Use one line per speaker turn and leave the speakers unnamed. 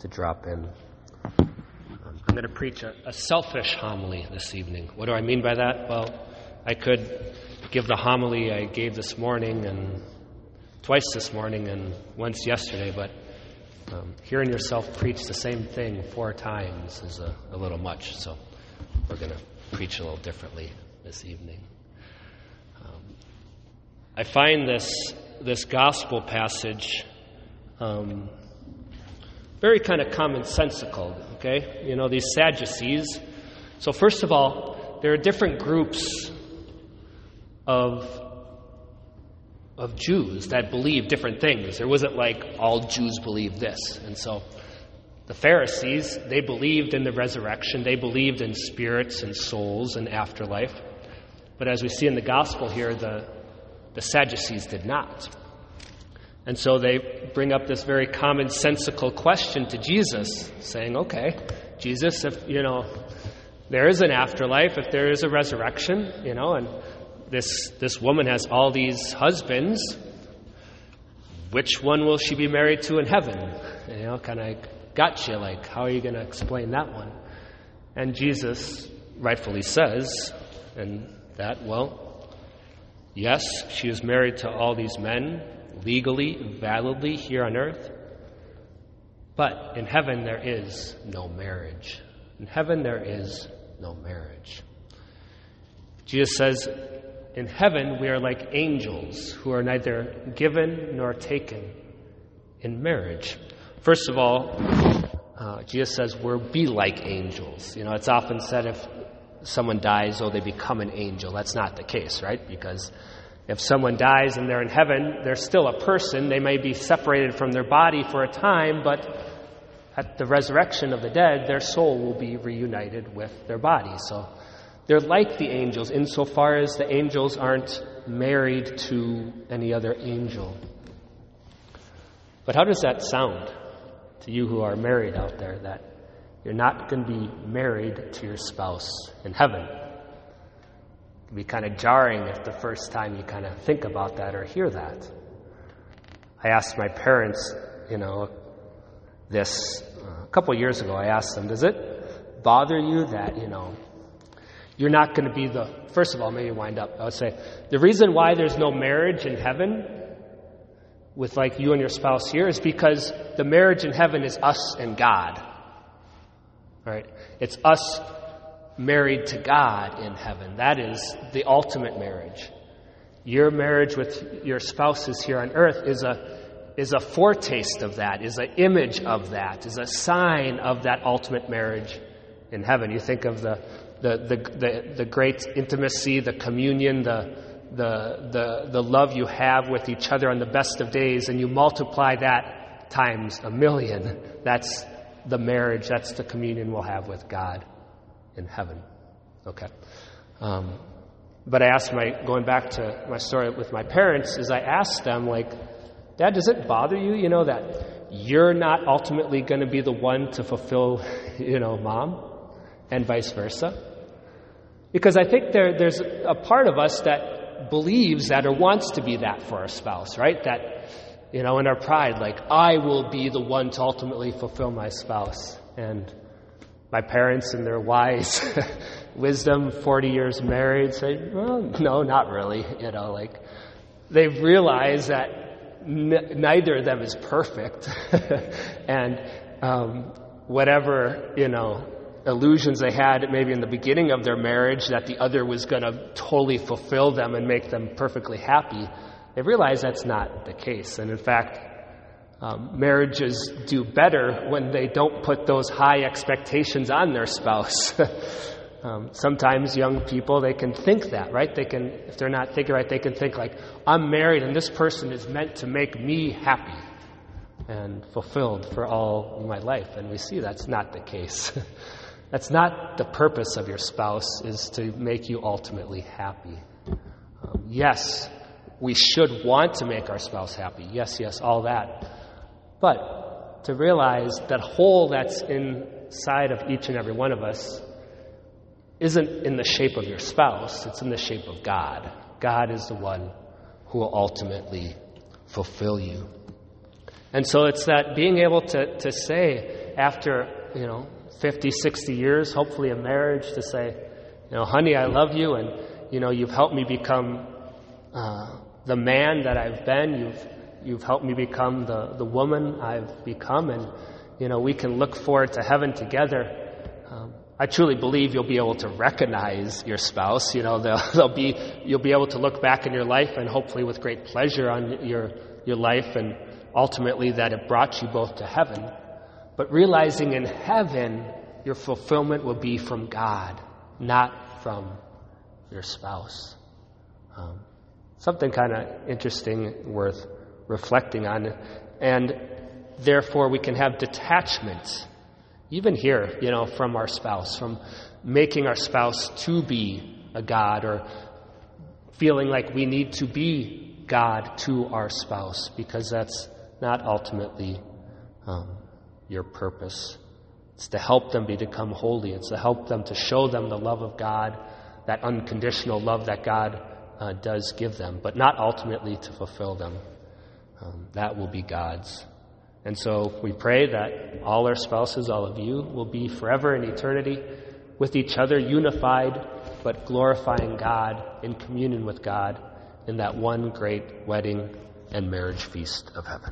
to drop in. I'm going to preach a, a selfish homily this evening. What do I mean by that? Well, I could give the homily I gave this morning and twice this morning and once yesterday, but um, hearing yourself preach the same thing four times is a, a little much, so we're going to preach a little differently this evening. Um, I find this, this gospel passage um, very kind of commonsensical, okay? You know, these Sadducees. So, first of all, there are different groups of of Jews that believe different things. There wasn't like all Jews believe this. And so the Pharisees, they believed in the resurrection, they believed in spirits and souls and afterlife. But as we see in the gospel here, the, the Sadducees did not. And so they bring up this very commonsensical question to Jesus, saying, okay, Jesus, if, you know, there is an afterlife, if there is a resurrection, you know, and this, this woman has all these husbands. Which one will she be married to in heaven? You know, kind of gotcha. Like, how are you going to explain that one? And Jesus rightfully says, and that, well, yes, she is married to all these men legally, validly here on earth. But in heaven, there is no marriage. In heaven, there is no marriage. Jesus says, in heaven, we are like angels who are neither given nor taken in marriage. First of all, uh, Jesus says we're be like angels. You know, it's often said if someone dies, oh, they become an angel. That's not the case, right? Because if someone dies and they're in heaven, they're still a person. They may be separated from their body for a time, but at the resurrection of the dead, their soul will be reunited with their body. So they're like the angels insofar as the angels aren't married to any other angel. But how does that sound to you who are married out there that you're not going to be married to your spouse in heaven? Be kind of jarring if the first time you kind of think about that or hear that. I asked my parents, you know, this uh, a couple years ago. I asked them, does it bother you that, you know, you're not going to be the, first of all, maybe wind up. I would say the reason why there's no marriage in heaven with like you and your spouse here is because the marriage in heaven is us and God. All right? It's us married to God in heaven. That is the ultimate marriage. Your marriage with your spouses here on earth is a is a foretaste of that, is an image of that, is a sign of that ultimate marriage in heaven. You think of the the, the, the, the great intimacy, the communion, the, the, the, the love you have with each other on the best of days, and you multiply that times a million. That's the marriage, that's the communion we'll have with God in heaven. Okay. Um, but I asked my, going back to my story with my parents, is I asked them, like, Dad, does it bother you, you know, that you're not ultimately going to be the one to fulfill, you know, mom? And vice versa? Because I think there, there's a part of us that believes that or wants to be that for our spouse, right? That, you know, in our pride, like, I will be the one to ultimately fulfill my spouse. And my parents, and their wise wisdom, 40 years married, say, well, no, not really. You know, like, they realize that n- neither of them is perfect. and um, whatever, you know, illusions they had maybe in the beginning of their marriage that the other was going to totally fulfill them and make them perfectly happy, they realize that's not the case. And in fact, um, marriages do better when they don't put those high expectations on their spouse. um, sometimes young people, they can think that, right? They can, if they're not thinking right, they can think like, I'm married and this person is meant to make me happy and fulfilled for all my life. And we see that's not the case. That's not the purpose of your spouse, is to make you ultimately happy. Um, yes, we should want to make our spouse happy. Yes, yes, all that. But to realize that hole that's inside of each and every one of us isn't in the shape of your spouse, it's in the shape of God. God is the one who will ultimately fulfill you. And so it's that being able to, to say, after, you know, 50, 60 years, hopefully a marriage, to say, you know, honey, I love you, and, you know, you've helped me become uh, the man that I've been. You've, you've helped me become the, the woman I've become, and, you know, we can look forward to heaven together. Um, I truly believe you'll be able to recognize your spouse. You know, they'll, they'll be, you'll be able to look back in your life and hopefully with great pleasure on your, your life and ultimately that it brought you both to heaven. But realizing in heaven, your fulfillment will be from God, not from your spouse. Um, something kind of interesting, worth reflecting on. And therefore, we can have detachment, even here, you know, from our spouse, from making our spouse to be a God or feeling like we need to be God to our spouse because that's not ultimately um, your purpose. It's to help them be become holy. It's to help them to show them the love of God, that unconditional love that God uh, does give them, but not ultimately to fulfill them. Um, that will be God's. And so we pray that all our spouses, all of you, will be forever in eternity with each other, unified, but glorifying God in communion with God in that one great wedding and marriage feast of heaven.